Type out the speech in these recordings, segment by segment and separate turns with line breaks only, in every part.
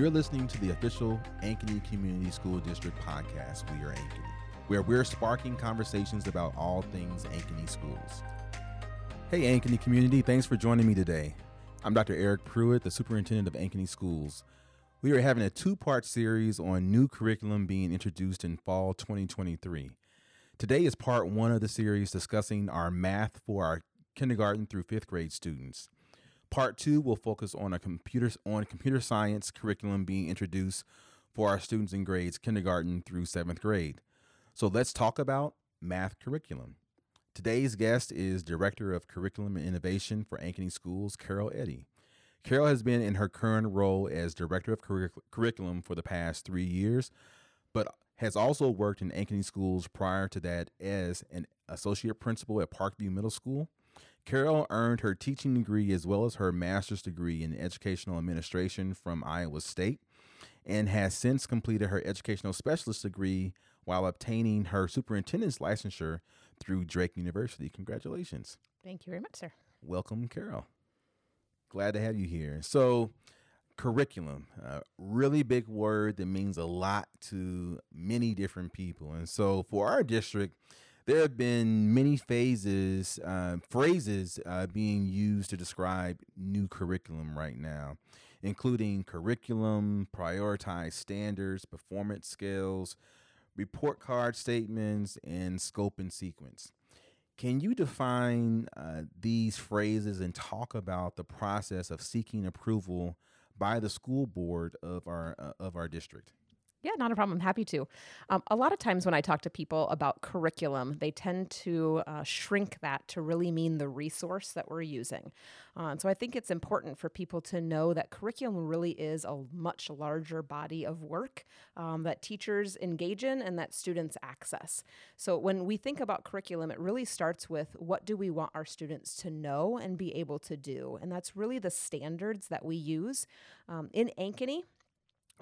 You're listening to the official Ankeny Community School District podcast, We Are Ankeny, where we're sparking conversations about all things Ankeny schools. Hey, Ankeny community, thanks for joining me today. I'm Dr. Erick Pruitt, the superintendent of Ankeny Schools. We are having a two part series on new curriculum being introduced in fall 2023. Today is part one of the series discussing our math for our kindergarten through fifth grade students. Part two will focus on a computer on computer science curriculum being introduced for our students in grades kindergarten through seventh grade. So let's talk about math curriculum. Today's guest is Director of Curriculum and Innovation for Ankeny Schools, Carol Eddy. Carol has been in her current role as Director of Curriculum for the past three years, but has also worked in Ankeny Schools prior to that as an Associate Principal at Parkview Middle School. Carol earned her teaching degree as well as her master's degree in educational administration from Iowa State and has since completed her educational specialist degree while obtaining her superintendent's licensure through Drake University. Congratulations.
Thank you very much, sir.
Welcome, Carol. Glad to have you here. So, curriculum, a really big word that means a lot to many different people. And so, for our district, there have been many phases, uh, phrases uh, being used to describe new curriculum right now, including curriculum, prioritized standards, performance scales, report card statements, and scope and sequence. Can you define uh, these phrases and talk about the process of seeking approval by the school board of our uh, of our district?
Yeah, not a problem. I'm happy to. Um, a lot of times when I talk to people about curriculum, they tend to uh, shrink that to really mean the resource that we're using. Uh, so I think it's important for people to know that curriculum really is a much larger body of work um, that teachers engage in and that students access. So when we think about curriculum, it really starts with what do we want our students to know and be able to do? And that's really the standards that we use. Um, in Ankeny,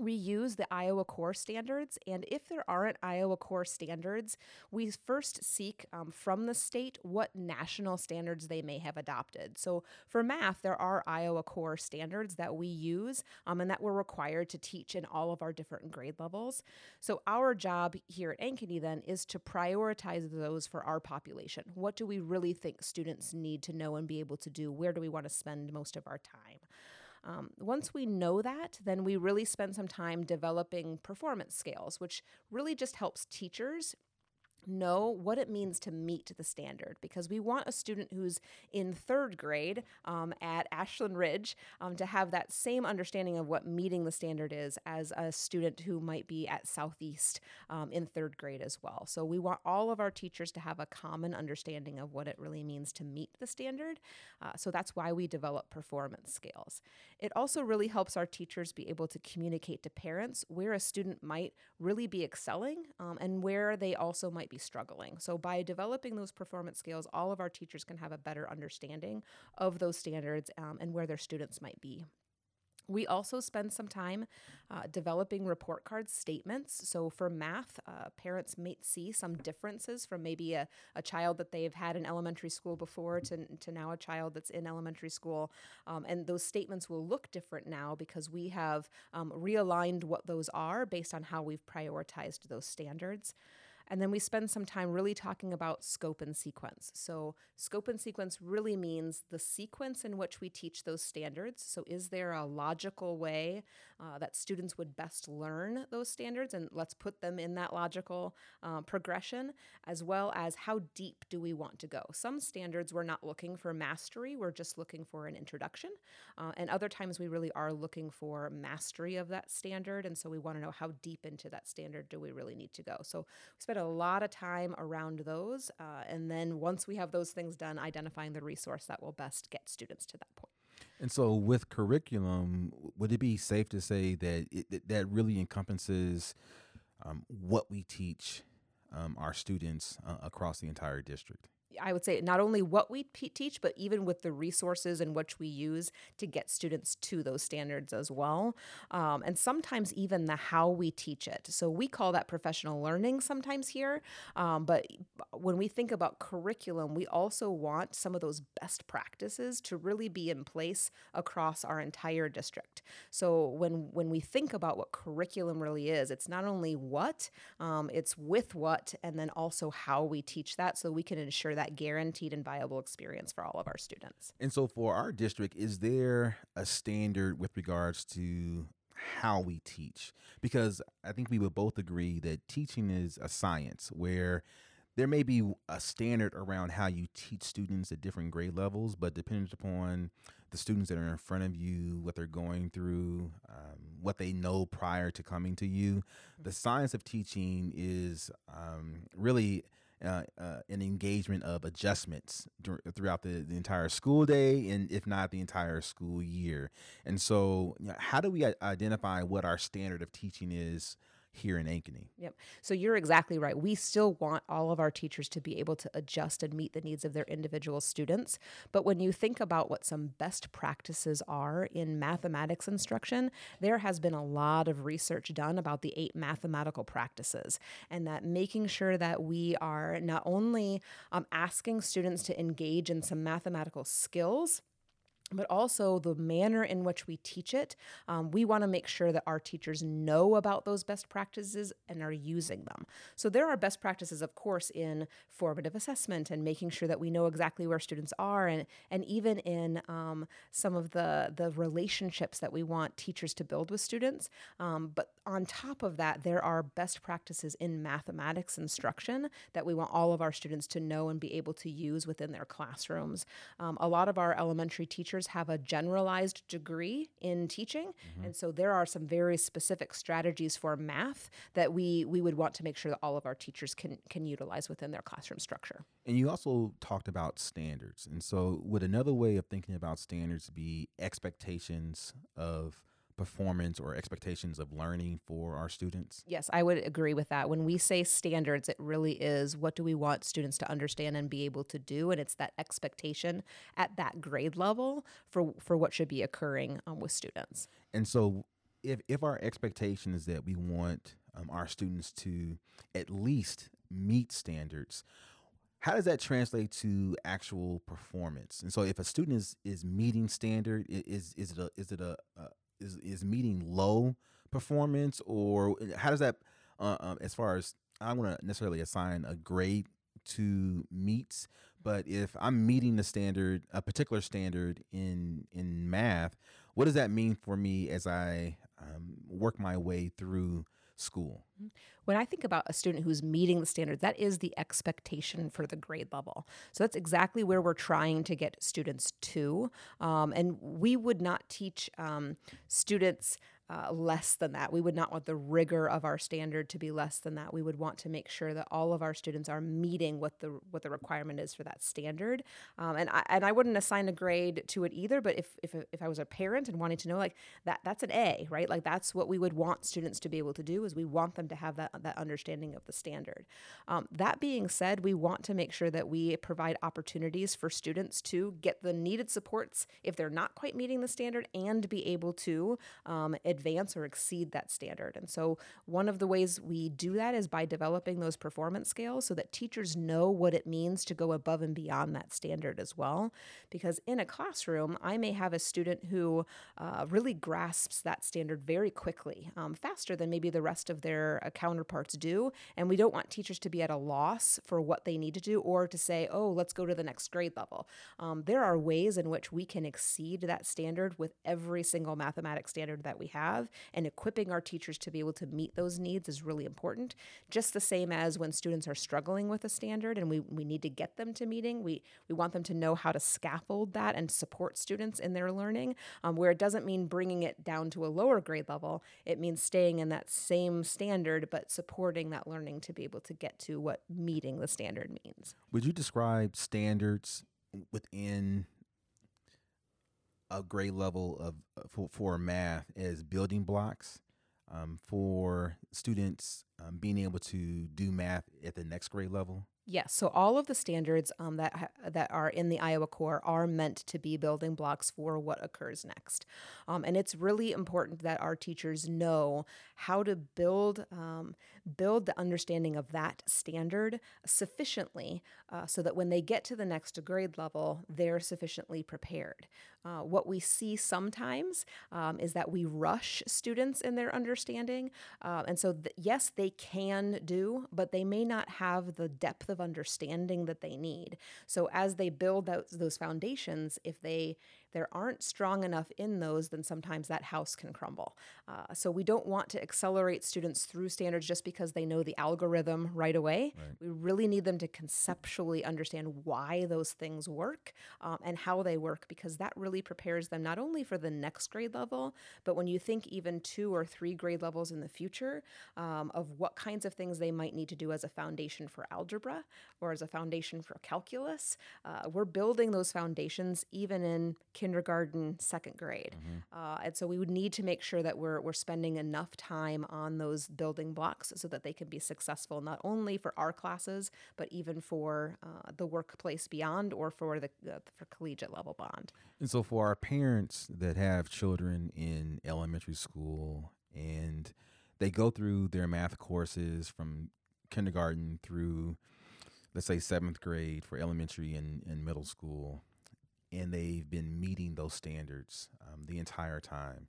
we use the Iowa core standards, and if there aren't Iowa core standards, we first seek um, from the state what national standards they may have adopted. So for math, there are Iowa core standards that we use um, and that we're required to teach in all of our different grade levels. So our job here at Ankeny then is to prioritize those for our population. What do we really think students need to know and be able to do? Where do we want to spend most of our time? Um, once we know that, then we really spend some time developing performance scales, which really just helps teachers know what it means to meet the standard because we want a student who's in third grade um, at Ashland Ridge um, to have that same understanding of what meeting the standard is as a student who might be at Southeast um, in third grade as well. So we want all of our teachers to have a common understanding of what it really means to meet the standard. Uh, so that's why we develop performance scales. It also really helps our teachers be able to communicate to parents where a student might really be excelling um, and where they also might be struggling. So, by developing those performance scales, all of our teachers can have a better understanding of those standards um, and where their students might be. We also spend some time uh, developing report card statements. So, for math, uh, parents may see some differences from maybe a, a child that they've had in elementary school before to, to now a child that's in elementary school. Um, and those statements will look different now because we have um, realigned what those are based on how we've prioritized those standards. And then we spend some time really talking about scope and sequence. So, scope and sequence really means the sequence in which we teach those standards. So, is there a logical way uh, that students would best learn those standards? And let's put them in that logical uh, progression, as well as how deep do we want to go? Some standards we're not looking for mastery, we're just looking for an introduction. Uh, and other times we really are looking for mastery of that standard. And so, we want to know how deep into that standard do we really need to go. So, we spend a lot of time around those. Uh, and then once we have those things done, identifying the resource that will best get students to that point.
And so, with curriculum, would it be safe to say that it, that really encompasses um, what we teach um, our students uh, across the entire district?
I would say not only what we teach, but even with the resources in which we use to get students to those standards as well. Um, and sometimes even the how we teach it. So we call that professional learning sometimes here. Um, but when we think about curriculum, we also want some of those best practices to really be in place across our entire district. So when when we think about what curriculum really is, it's not only what, um, it's with what, and then also how we teach that, so we can ensure that guaranteed and viable experience for all of our students.
And so, for our district, is there a standard with regards to how we teach? Because I think we would both agree that teaching is a science where there may be a standard around how you teach students at different grade levels, but depending upon the students that are in front of you, what they're going through, um, what they know prior to coming to you, the science of teaching is um, really uh, uh, an engagement of adjustments throughout the, the entire school day and if not the entire school year. And so, you know, how do we identify what our standard of teaching is here in Ankeny.
Yep. So you're exactly right. We still want all of our teachers to be able to adjust and meet the needs of their individual students. But when you think about what some best practices are in mathematics instruction, there has been a lot of research done about the eight mathematical practices and that making sure that we are not only um, asking students to engage in some mathematical skills but also the manner in which we teach it. Um, we want to make sure that our teachers know about those best practices and are using them. So, there are best practices, of course, in formative assessment and making sure that we know exactly where students are, and, and even in um, some of the, the relationships that we want teachers to build with students. Um, but on top of that, there are best practices in mathematics instruction that we want all of our students to know and be able to use within their classrooms. Um, a lot of our elementary teachers teachers have a generalized degree in teaching, mm-hmm. and so there are some very specific strategies for math that we we would want to make sure that all of our teachers can can utilize within their classroom structure.
And you also talked about standards, and so would another way of thinking about standards be expectations of performance or expectations of learning for our students?
Yes, I would agree with that. When we say standards, it really is what do we want students to understand and be able to do, and it's that expectation at that grade level for for what should be occurring um, with students.
And so, if if our expectation is that we want um, our students to at least meet standards how does that translate to actual performance and so if a student is is meeting standard is is it a is it a, a, is is meeting low performance, or how does that, uh, um, as far as I don't want to necessarily assign a grade to meets, but if I'm meeting the standard, a particular standard in in math, what does that mean for me as I um, work my way through school?
When I think about a student who's meeting the standards, that is the expectation for the grade level. So that's exactly where we're trying to get students to. Um, and we would not teach um, students uh, less than that. We would not want the rigor of our standard to be less than that. We would want to make sure that all of our students are meeting what the what the requirement is for that standard. Um, and I and I wouldn't assign a grade to it either. But if if if I was a parent and wanting to know like that, that's an A, right? Like that's what we would want students to be able to do. Is we want them to have that that understanding of the standard. Um, that being said, we want to make sure that we provide opportunities for students to get the needed supports if they're not quite meeting the standard and be able to um, advance or exceed that standard. And so, one of the ways we do that is by developing those performance scales so that teachers know what it means to go above and beyond that standard as well. Because in a classroom, I may have a student who uh, really grasps that standard very quickly, um, faster than maybe the rest of their uh, counterparts do. And we don't want teachers to be at a loss for what they need to do or to say, oh, let's go to the next grade level. Um, there are ways in which we can exceed that standard with every single mathematics standard that we have have, and equipping our teachers to be able to meet those needs is really important. Just the same as when students are struggling with a standard and we, we need to get them to meeting, we, we want them to know how to scaffold that and support students in their learning, um, where it doesn't mean bringing it down to a lower grade level. It means staying in that same standard, but supporting that learning to be able to get to what meeting the standard means.
Would you describe standards within a grade level of uh, for, for math as building blocks um, for students um, being able to do math at the next grade level?
Yes. So all of the standards um, that ha- that are in the Iowa Core are meant to be building blocks for what occurs next, um, and it's really important that our teachers know how to build um, build the understanding of that standard sufficiently uh, so that when they get to the next grade level, they're sufficiently prepared. Uh, what we see sometimes um, is that we rush students in their understanding. Uh, and so, th- yes, they can do, but they may not have the depth of understanding that they need. So, as they build those foundations, if they there aren't strong enough in those, then sometimes that house can crumble. Uh, so we don't want to accelerate students through standards just because they know the algorithm right away. Right. We really need them to conceptually understand why those things work um, and how they work because that really prepares them not only for the next grade level, but when you think even two or three grade levels in the future um, of what kinds of things they might need to do as a foundation for algebra or as a foundation for calculus, uh, we're building those foundations even in kindergarten, second grade. Mm-hmm. Uh, and so we would need to make sure that we're, we're spending enough time on those building blocks so that they can be successful, not only for our classes, but even for uh, the workplace beyond or for the uh, for collegiate level bond.
And so for our parents that have children in elementary school and they go through their math courses from kindergarten through let's say seventh grade for elementary and, and middle school and they've been meeting those standards um, the entire time.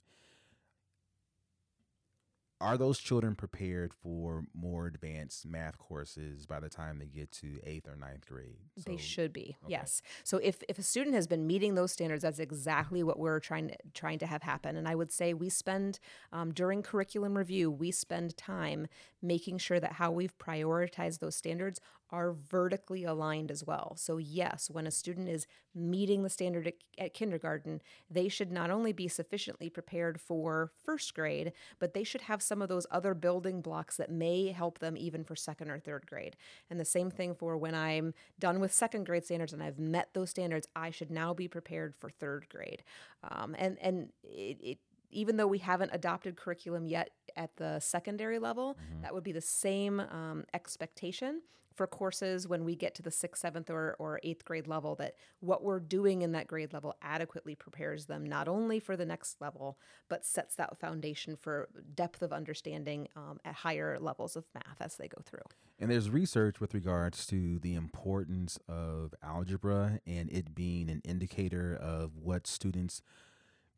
Are those children prepared for more advanced math courses by the time they get to eighth or ninth grade?
So, they should be, okay. yes. So if, if a student has been meeting those standards, that's exactly what we're trying to trying to have happen. And I would say we spend um, during curriculum review, we spend time making sure that how we've prioritized those standards are vertically aligned as well. So, yes, when a student is meeting the standard at, at, kindergarten, they should not only be sufficiently prepared for first grade, but they should have some of those other building blocks that may help them even for second or third grade. And the same thing for when I'm done with second grade standards and I've met those standards, I should now be prepared for third grade. Um, and and it, it even though we haven't adopted curriculum yet at the secondary level, mm-hmm. that would be the same um, expectation for courses when we get to the sixth, seventh, or, or eighth grade level that what we're doing in that grade level adequately prepares them not only for the next level, but sets that foundation for depth of understanding um, at higher levels of math as they go through.
And there's research with regards to the importance of algebra and it being an indicator of what students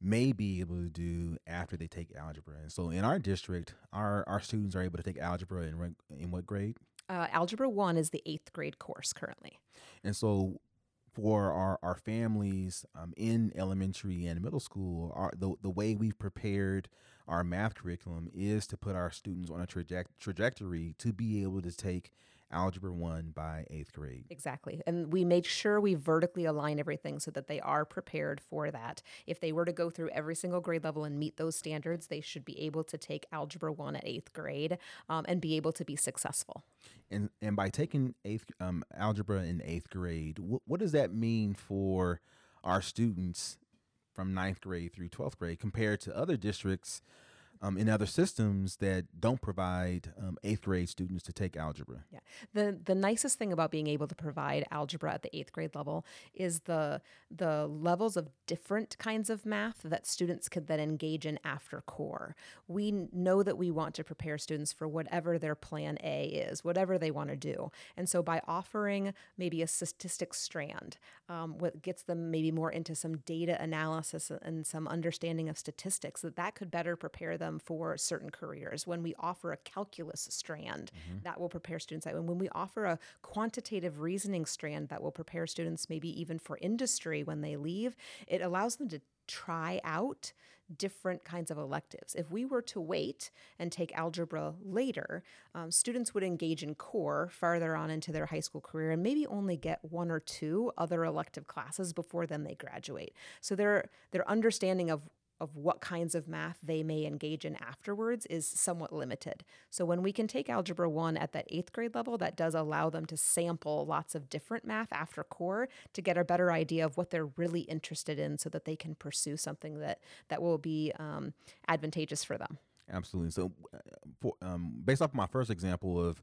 may be able to do after they take algebra. And so in our district, our, our students are able to take algebra in, in what grade?
Uh, Algebra 1 is the eighth grade course currently.
And so for our, our families um, in elementary and middle school, our, the, the way we've prepared our math curriculum is to put our students on a traje- trajectory to be able to take Algebra 1 by eighth grade.
Exactly. And we made sure we vertically align everything so that they are prepared for that. If they were to go through every single grade level and meet those standards, they should be able to take Algebra 1 at eighth grade um, and be able to be successful.
And, and by taking eighth um, algebra in eighth grade, wh- what does that mean for our students from ninth grade through 12th grade compared to other districts um, in other systems that don't provide um, eighth grade students to take algebra.
Yeah, the the nicest thing about being able to provide algebra at the eighth grade level is the the levels of different kinds of math that students could then engage in after core. We know that we want to prepare students for whatever their plan A is, whatever they want to do, and so by offering maybe a statistics strand, um, what gets them maybe more into some data analysis and some understanding of statistics, that that could better prepare them for certain careers. When we offer a calculus strand, mm-hmm. that will prepare students. And when we offer a quantitative reasoning strand, that will prepare students maybe even for industry when they leave, it allows them to try out different kinds of electives. If we were to wait and take algebra later, um, students would engage in core farther on into their high school career and maybe only get one or two other elective classes before then they graduate. So their their understanding of of what kinds of math they may engage in afterwards is somewhat limited. So when we can take Algebra 1 at that eighth grade level, that does allow them to sample lots of different math after core to get a better idea of what they're really interested in so that they can pursue something that, that will be um, advantageous for them.
Absolutely. So, uh, um, based off my first example of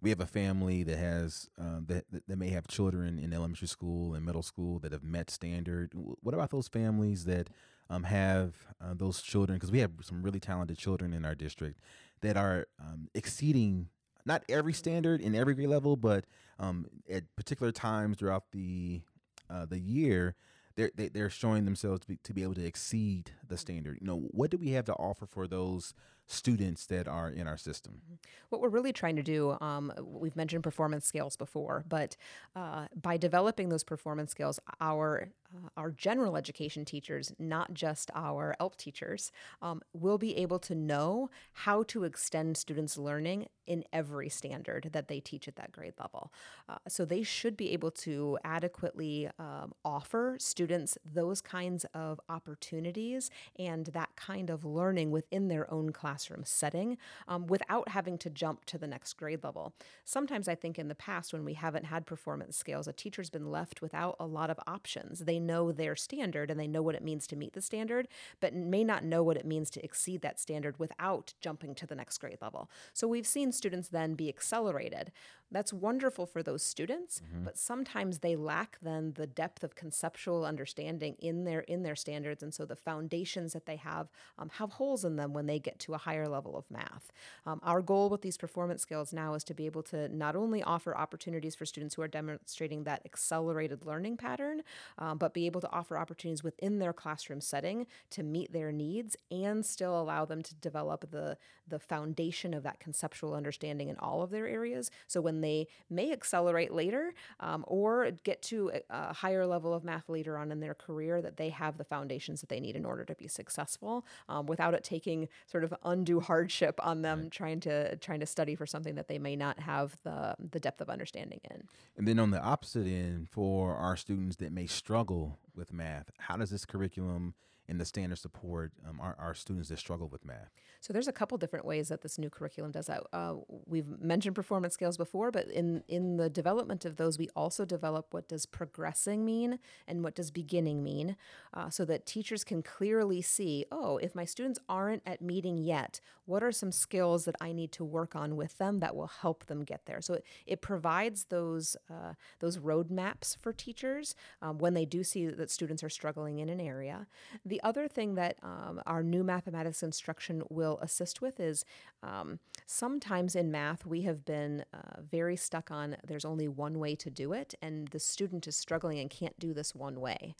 we have a family that has uh, that that may have children in elementary school and middle school that have met standard. What about those families that um, have uh, those children? Because we have some really talented children in our district that are um, exceeding not every standard in every grade level, but um, at particular times throughout the uh, the year, they're they, are they are showing themselves to be, to be able to exceed the standard. You know, what do we have to offer for those students that are in our system. Mm-hmm.
What we're really trying to do, um, we've mentioned performance scales before, but uh, by developing those performance scales, our uh, our general education teachers, not just our ELP teachers, um, will be able to know how to extend students' learning in every standard that they teach at that grade level. Uh, so they should be able to adequately um, offer students those kinds of opportunities and that kind of learning within their own classroom setting um, without having to jump to the next grade level. Sometimes I think in the past, when we haven't had performance scales, a teacher's been left without a lot of options. They know their standard and they know what it means to meet the standard, but may not know what it means to exceed that standard without jumping to the next grade level. So we've seen students then be accelerated. That's wonderful for those students, mm-hmm. but sometimes they lack then the depth of conceptual understanding in their in their standards, and so the foundations that they have um, have holes in them when they get to a higher level of math. Um, our goal with these performance scales now is to be able to not only offer opportunities for students who are demonstrating that accelerated learning pattern, um, but be able to offer opportunities within their classroom setting to meet their needs and still allow them to develop the the foundation of that conceptual understanding in all of their areas. So when they may accelerate later um, or get to a, a, higher level of math later on in their career, that they have the foundations that they need in order to be successful um, without it taking sort of undue hardship on them right. trying to trying to study for something that they may not have the the depth of understanding in.
And then on the opposite end, for our students that may struggle with math, how does this curriculum and the standard support um, our, our students that struggle with math?
So there's a couple different ways that this new curriculum does that. Uh, we've mentioned performance scales before, but in in the development of those, we also develop what does progressing mean and what does beginning mean, uh, so that teachers can clearly see, oh, if my students aren't at meeting yet, what are some skills that I need to work on with them that will help them get there? So it, it provides those uh, those roadmaps for teachers um, when they do see that students are struggling in an area. The other thing that um, our new mathematics instruction will will assist with is um, sometimes in math we have been uh, very stuck on there's only one way to do it, and the student is struggling and can't do this one way.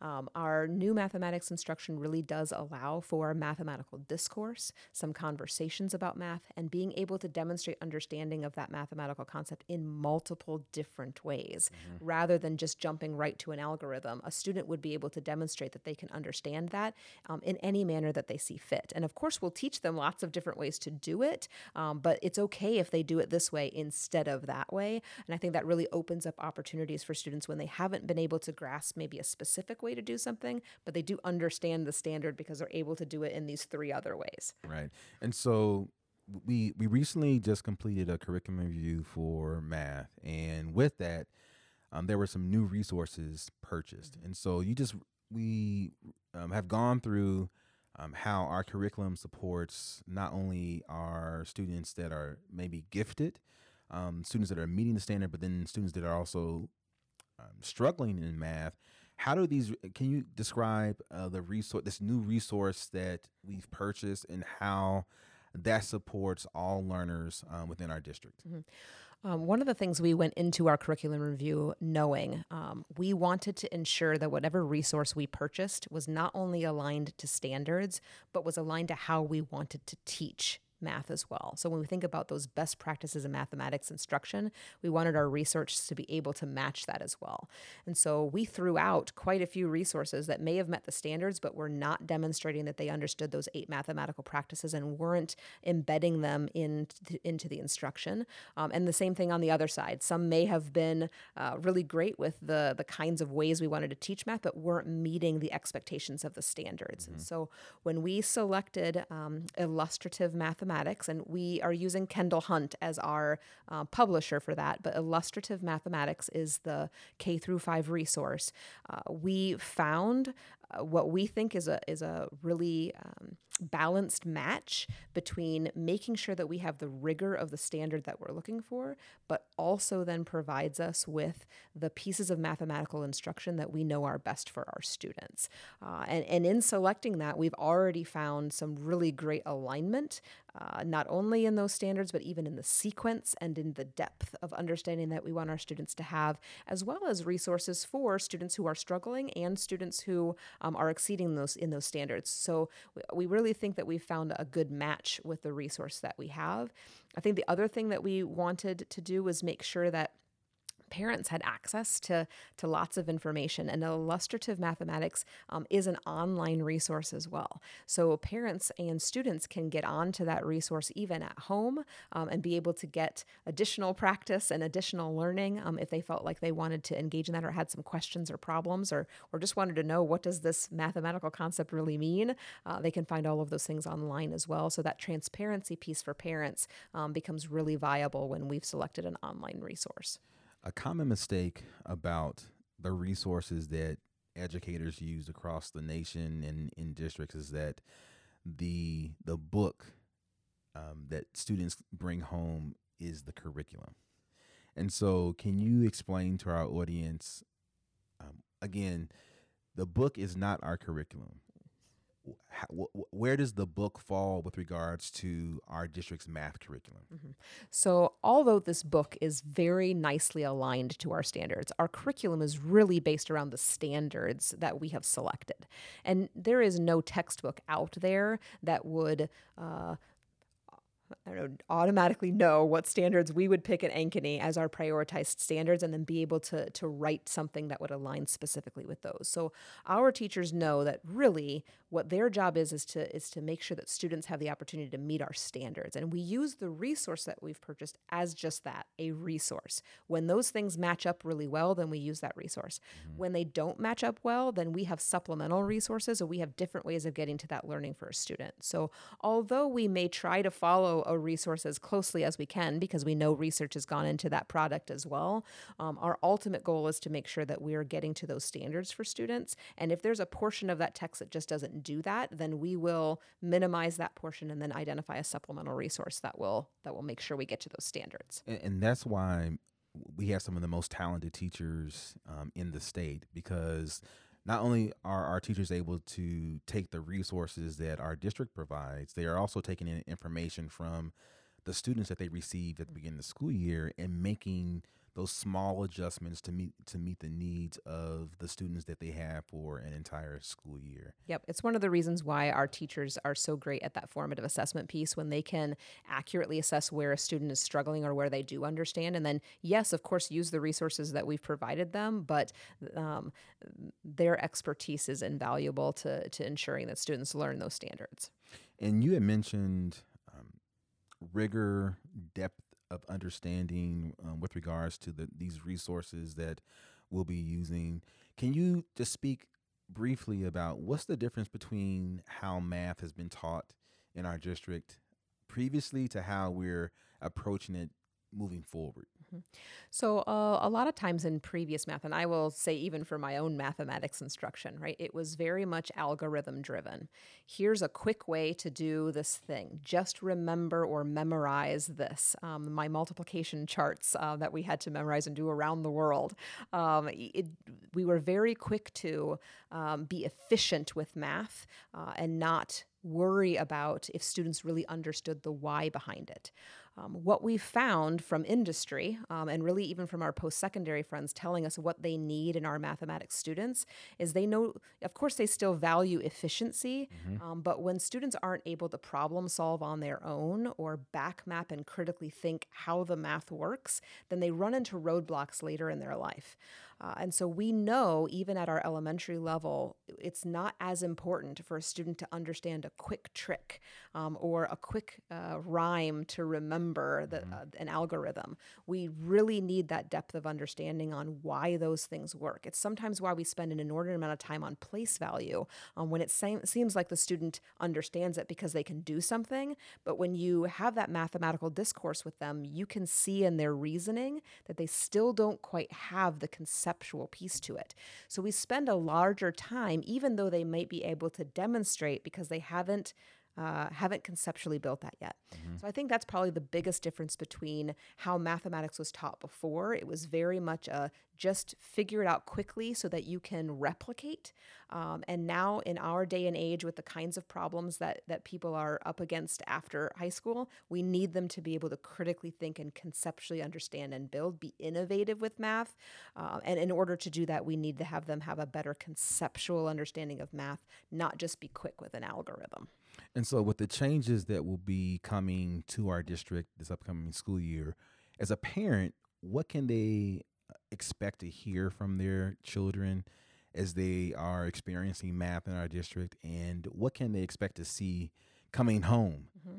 Um, our new mathematics instruction really does allow for mathematical discourse, some conversations about math, and being able to demonstrate understanding of that mathematical concept in multiple different ways mm-hmm. rather than just jumping right to an algorithm. A student would be able to demonstrate that they can understand that um, in any manner that they see fit. And of course, we'll teach them lots of different ways to do it, um, but it's okay if they do it this way instead of that way. And I think that really opens up opportunities for students when they haven't been able to grasp maybe a specific way way to do something, but they do understand the standard because they're able to do it in these three other ways.
Right. And so we we recently just completed a curriculum review for math, and with that, um, there were some new resources purchased, mm-hmm. and so you just we um, have gone through um, how our curriculum supports not only our students that are maybe gifted, um, students that are meeting the standard, but then students that are also um, struggling in math, how do these? Can you describe uh, the resource, this new resource that we've purchased, and how that supports all learners um, within our district?
Mm-hmm. Um, one of the things we went into our curriculum review knowing um, we wanted to ensure that whatever resource we purchased was not only aligned to standards, but was aligned to how we wanted to teach math as well. So when we think about those best practices in mathematics instruction, we wanted our research to be able to match that as well. And so we threw out quite a few resources that may have met the standards, but were not demonstrating that they understood those eight mathematical practices and weren't embedding them in, into the instruction. Um, and the same thing on the other side. Some may have been uh, really great with the, the kinds of ways we wanted to teach math, but weren't meeting the expectations of the standards. Mm-hmm. And so when we selected um, illustrative mathematics, Mathematics, and we are using Kendall Hunt as our uh, publisher for that. But Illustrative Mathematics is the K through five resource. Uh, we found what we think is a is a really um, balanced match between making sure that we have the rigor of the standard that we're looking for, but also then provides us with the pieces of mathematical instruction that we know are best for our students. Uh, and, and in selecting that, we've already found some really great alignment uh, not only in those standards, but even in the sequence and in the depth of understanding that we want our students to have, as well as resources for students who are struggling and students who um, are exceeding those in those standards. So we really think that we've found a good match with the resource that we have. I think the other thing that we wanted to do was make sure that parents had access to, to lots of information. And illustrative mathematics um, is an online resource as well. So parents and students can get onto that resource even at home um, and be able to get additional practice and additional learning um, if they felt like they wanted to engage in that or had some questions or problems or, or just wanted to know what does this mathematical concept really mean. Uh, they can find all of those things online as well. So that transparency piece for parents um, becomes really viable when we've selected an online resource
a common mistake about the resources that educators use across the nation and in districts is that the the book um, that students bring home is the curriculum. And so, can you explain to our audience um, again? The book is not our curriculum where does the book fall with regards to our district's math curriculum? Mm-hmm.
So, although this book is very nicely aligned to our standards, our curriculum is really based around the standards that we have selected. And there is no textbook out there that would uh, I don't know, automatically know what standards we would pick at Ankeny as our prioritized standards and then be able to, to write something that would align specifically with those. So our teachers know that really what their job is is to is to make sure that students have the opportunity to meet our standards. And we use the resource that we've purchased as just that, a resource. When those things match up really well, then we use that resource. Mm-hmm. When they don't match up well, then we have supplemental resources or we have different ways of getting to that learning for a student. So although we may try to follow a resource as closely as we can because we know research has gone into that product as well. Um, our ultimate goal is to make sure that we are getting to those standards for students. And if there's a portion of that text that just doesn't do that, then we will minimize that portion and then identify a supplemental resource that will that will make sure we get to those standards.
And, and that's why we have some of the most talented teachers um, in the state because not only are our teachers able to take the resources that our district provides, they are also taking in information from the students that they receive at the beginning of the school year and making those small adjustments to meet to meet the needs of the students that they have for an entire school year.
Yep, it's one of the reasons why our teachers are so great at that formative assessment piece when they can accurately assess where a student is struggling or where they do understand, and then yes, of course, use the resources that we've provided them, but um, their expertise is invaluable to to ensuring that students learn those standards.
And you had mentioned um, rigor, depth of understanding um, with regards to the, these resources that we'll be using. Can you just speak briefly about what's the difference between how math has been taught in our district previously to how we're approaching it moving forward?
Mm-hmm. So, uh, a lot of times in previous math, and I will say even for my own mathematics instruction, right, it was very much algorithm driven. Here's a quick way to do this thing. Just remember or memorize this. Um, my multiplication charts uh, that we had to memorize and do around the world. Um, it, we were very quick to um, be efficient with math uh, and not worry about if students really understood the why behind it. Um, what we found from industry, um, and really even from our post secondary friends telling us what they need in our mathematics students, is they know, of course, they still value efficiency, mm-hmm. um, but when students aren't able to problem solve on their own or back map and critically think how the math works, then they run into roadblocks later in their life. Uh, and so we know, even at our elementary level, it's not as important for a student to understand a quick trick um, or a quick uh, rhyme to remember the, uh, an algorithm. We really need that depth of understanding on why those things work. It's sometimes why we spend an inordinate amount of time on place value um, when it se- seems like the student understands it because they can do something. But when you have that mathematical discourse with them, you can see in their reasoning that they still don't quite have the conceptual piece to it. So we spend a larger time, even though they might be able to demonstrate because they haven't uh, haven't conceptually built that yet. Mm-hmm. So I think that's probably the biggest difference between how mathematics was taught before. It was very much a just figure it out quickly so that you can replicate. Um, and now, in our day and age, with the kinds of problems that that people are up against after high school, we need them to be able to critically think and conceptually understand and build, be innovative with math. Uh, and in order to do that, we need to have them have a better conceptual understanding of math, not just be quick with an algorithm.
And so, with the changes that will be coming to our district this upcoming school year, as a parent, what can they uh, expect to hear from their children as they are experiencing math in our district? And what can they expect to see coming home mm-hmm.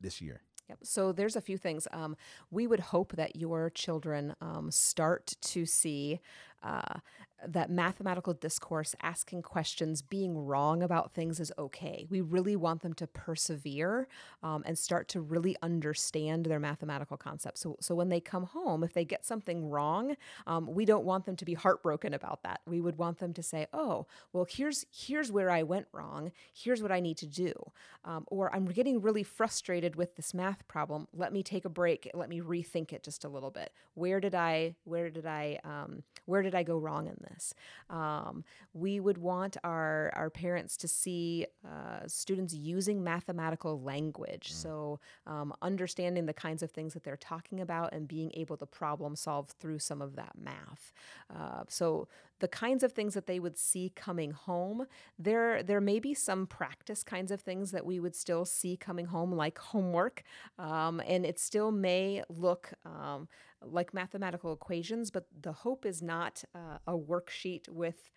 this year?
Yep. So there's a few things. Um, we would hope that your children um, start to see uh, that mathematical discourse, asking questions, being wrong about things is okay. We really want them to persevere um, and start to really understand their mathematical concepts. So, so when they come home, if they get something wrong, um, we don't want them to be heartbroken about that. We would want them to say, "Oh, well, here's here's where I went wrong. Here's what I need to do," um, or "I'm getting really frustrated with this math problem. Let me take a break. Let me rethink it just a little bit. Where did I where did I um, where did I go wrong in this? Um, we would want our, our parents to see uh, students using mathematical language. Mm. So, um, understanding the kinds of things that they're talking about and being able to problem solve through some of that math. Uh, so, the kinds of things that they would see coming home, there there may be some practice kinds of things that we would still see coming home, like homework, um, and it still may look um, like mathematical equations, but the hope is not uh, a worksheet with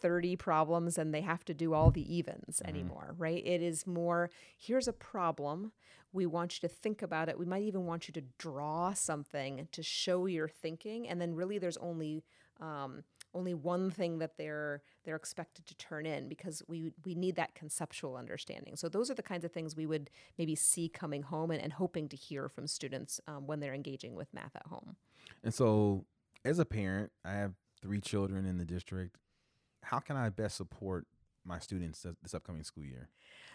30 problems and they have to do all the evens mm-hmm. anymore, right? It is more here's a problem. We want you to think about it. We might even want you to draw something to show your thinking. And then really there's only um, only one thing that they're they're expected to turn in because we we need that conceptual understanding. So those are the kinds of things we would maybe see coming home and, and hoping to hear from students um, when they're engaging with math at home.
And so, as a parent, I have three children in the district. How can I best support my students this upcoming school year?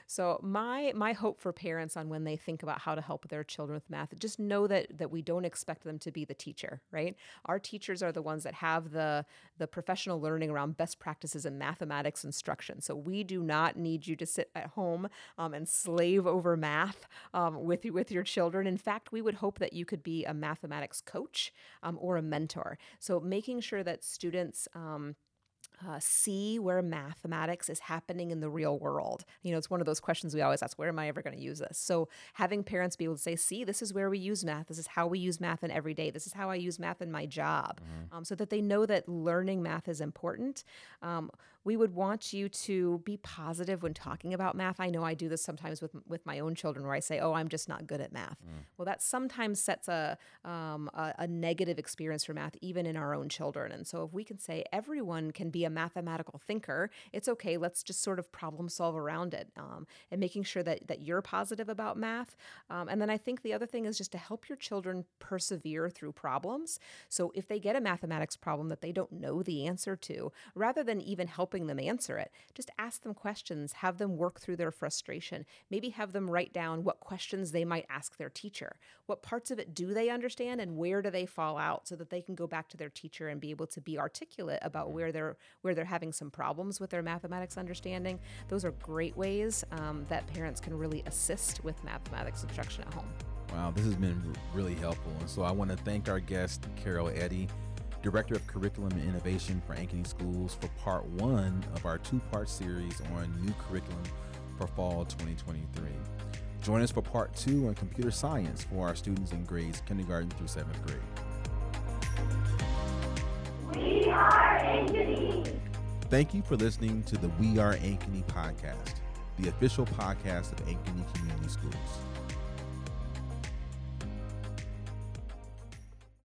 So my my hope for parents on when they think about how to help their children with math, just know that that we don't expect them to be the teacher, right? Our teachers are the ones that have the the professional learning around best practices in mathematics instruction. So we do not need you to sit at home um, and slave over math um, with with your children. In fact, we would hope that you could be a mathematics coach um, or a mentor. So making sure that students um, uh, see where mathematics is happening in the real world. You know, it's one of those questions we always ask where am I ever going to use this? So, having parents be able to say, see, this is where we use math. This is how we use math in every day. This is how I use math in my job, mm-hmm. um, so that they know that learning math is important. Um, we would want you to be positive when talking about math. I know I do this sometimes with with my own children, where I say, "Oh, I'm just not good at math." Mm. Well, that sometimes sets a, um, a, a negative experience for math, even in our own children. And so, if we can say everyone can be a mathematical thinker, it's okay. Let's just sort of problem solve around it, um, and making sure that that you're positive about math. Um, and then I think the other thing is just to help your children persevere through problems. So if they get a mathematics problem that they don't know the answer to, rather than even help helping them answer it. Just ask them questions, have them work through their frustration. Maybe have them write down what questions they might ask their teacher. What parts of it do they understand and where do they fall out so that they can go back to their teacher and be able to be articulate about mm-hmm. where they're where they're having some problems with their mathematics understanding. Those are great ways um, that parents can really assist with mathematics instruction at home.
Wow, this has been really helpful. And so I want to thank our guest, Carol Eddy. Director of Curriculum and Innovation for Ankeny Schools, for part one of our two part series on new curriculum for fall 2023. Join us for part two on computer science for our students in grades kindergarten through seventh grade. We are Ankeny. Thank you for listening to the We Are Ankeny podcast, the official podcast of Ankeny Community Schools.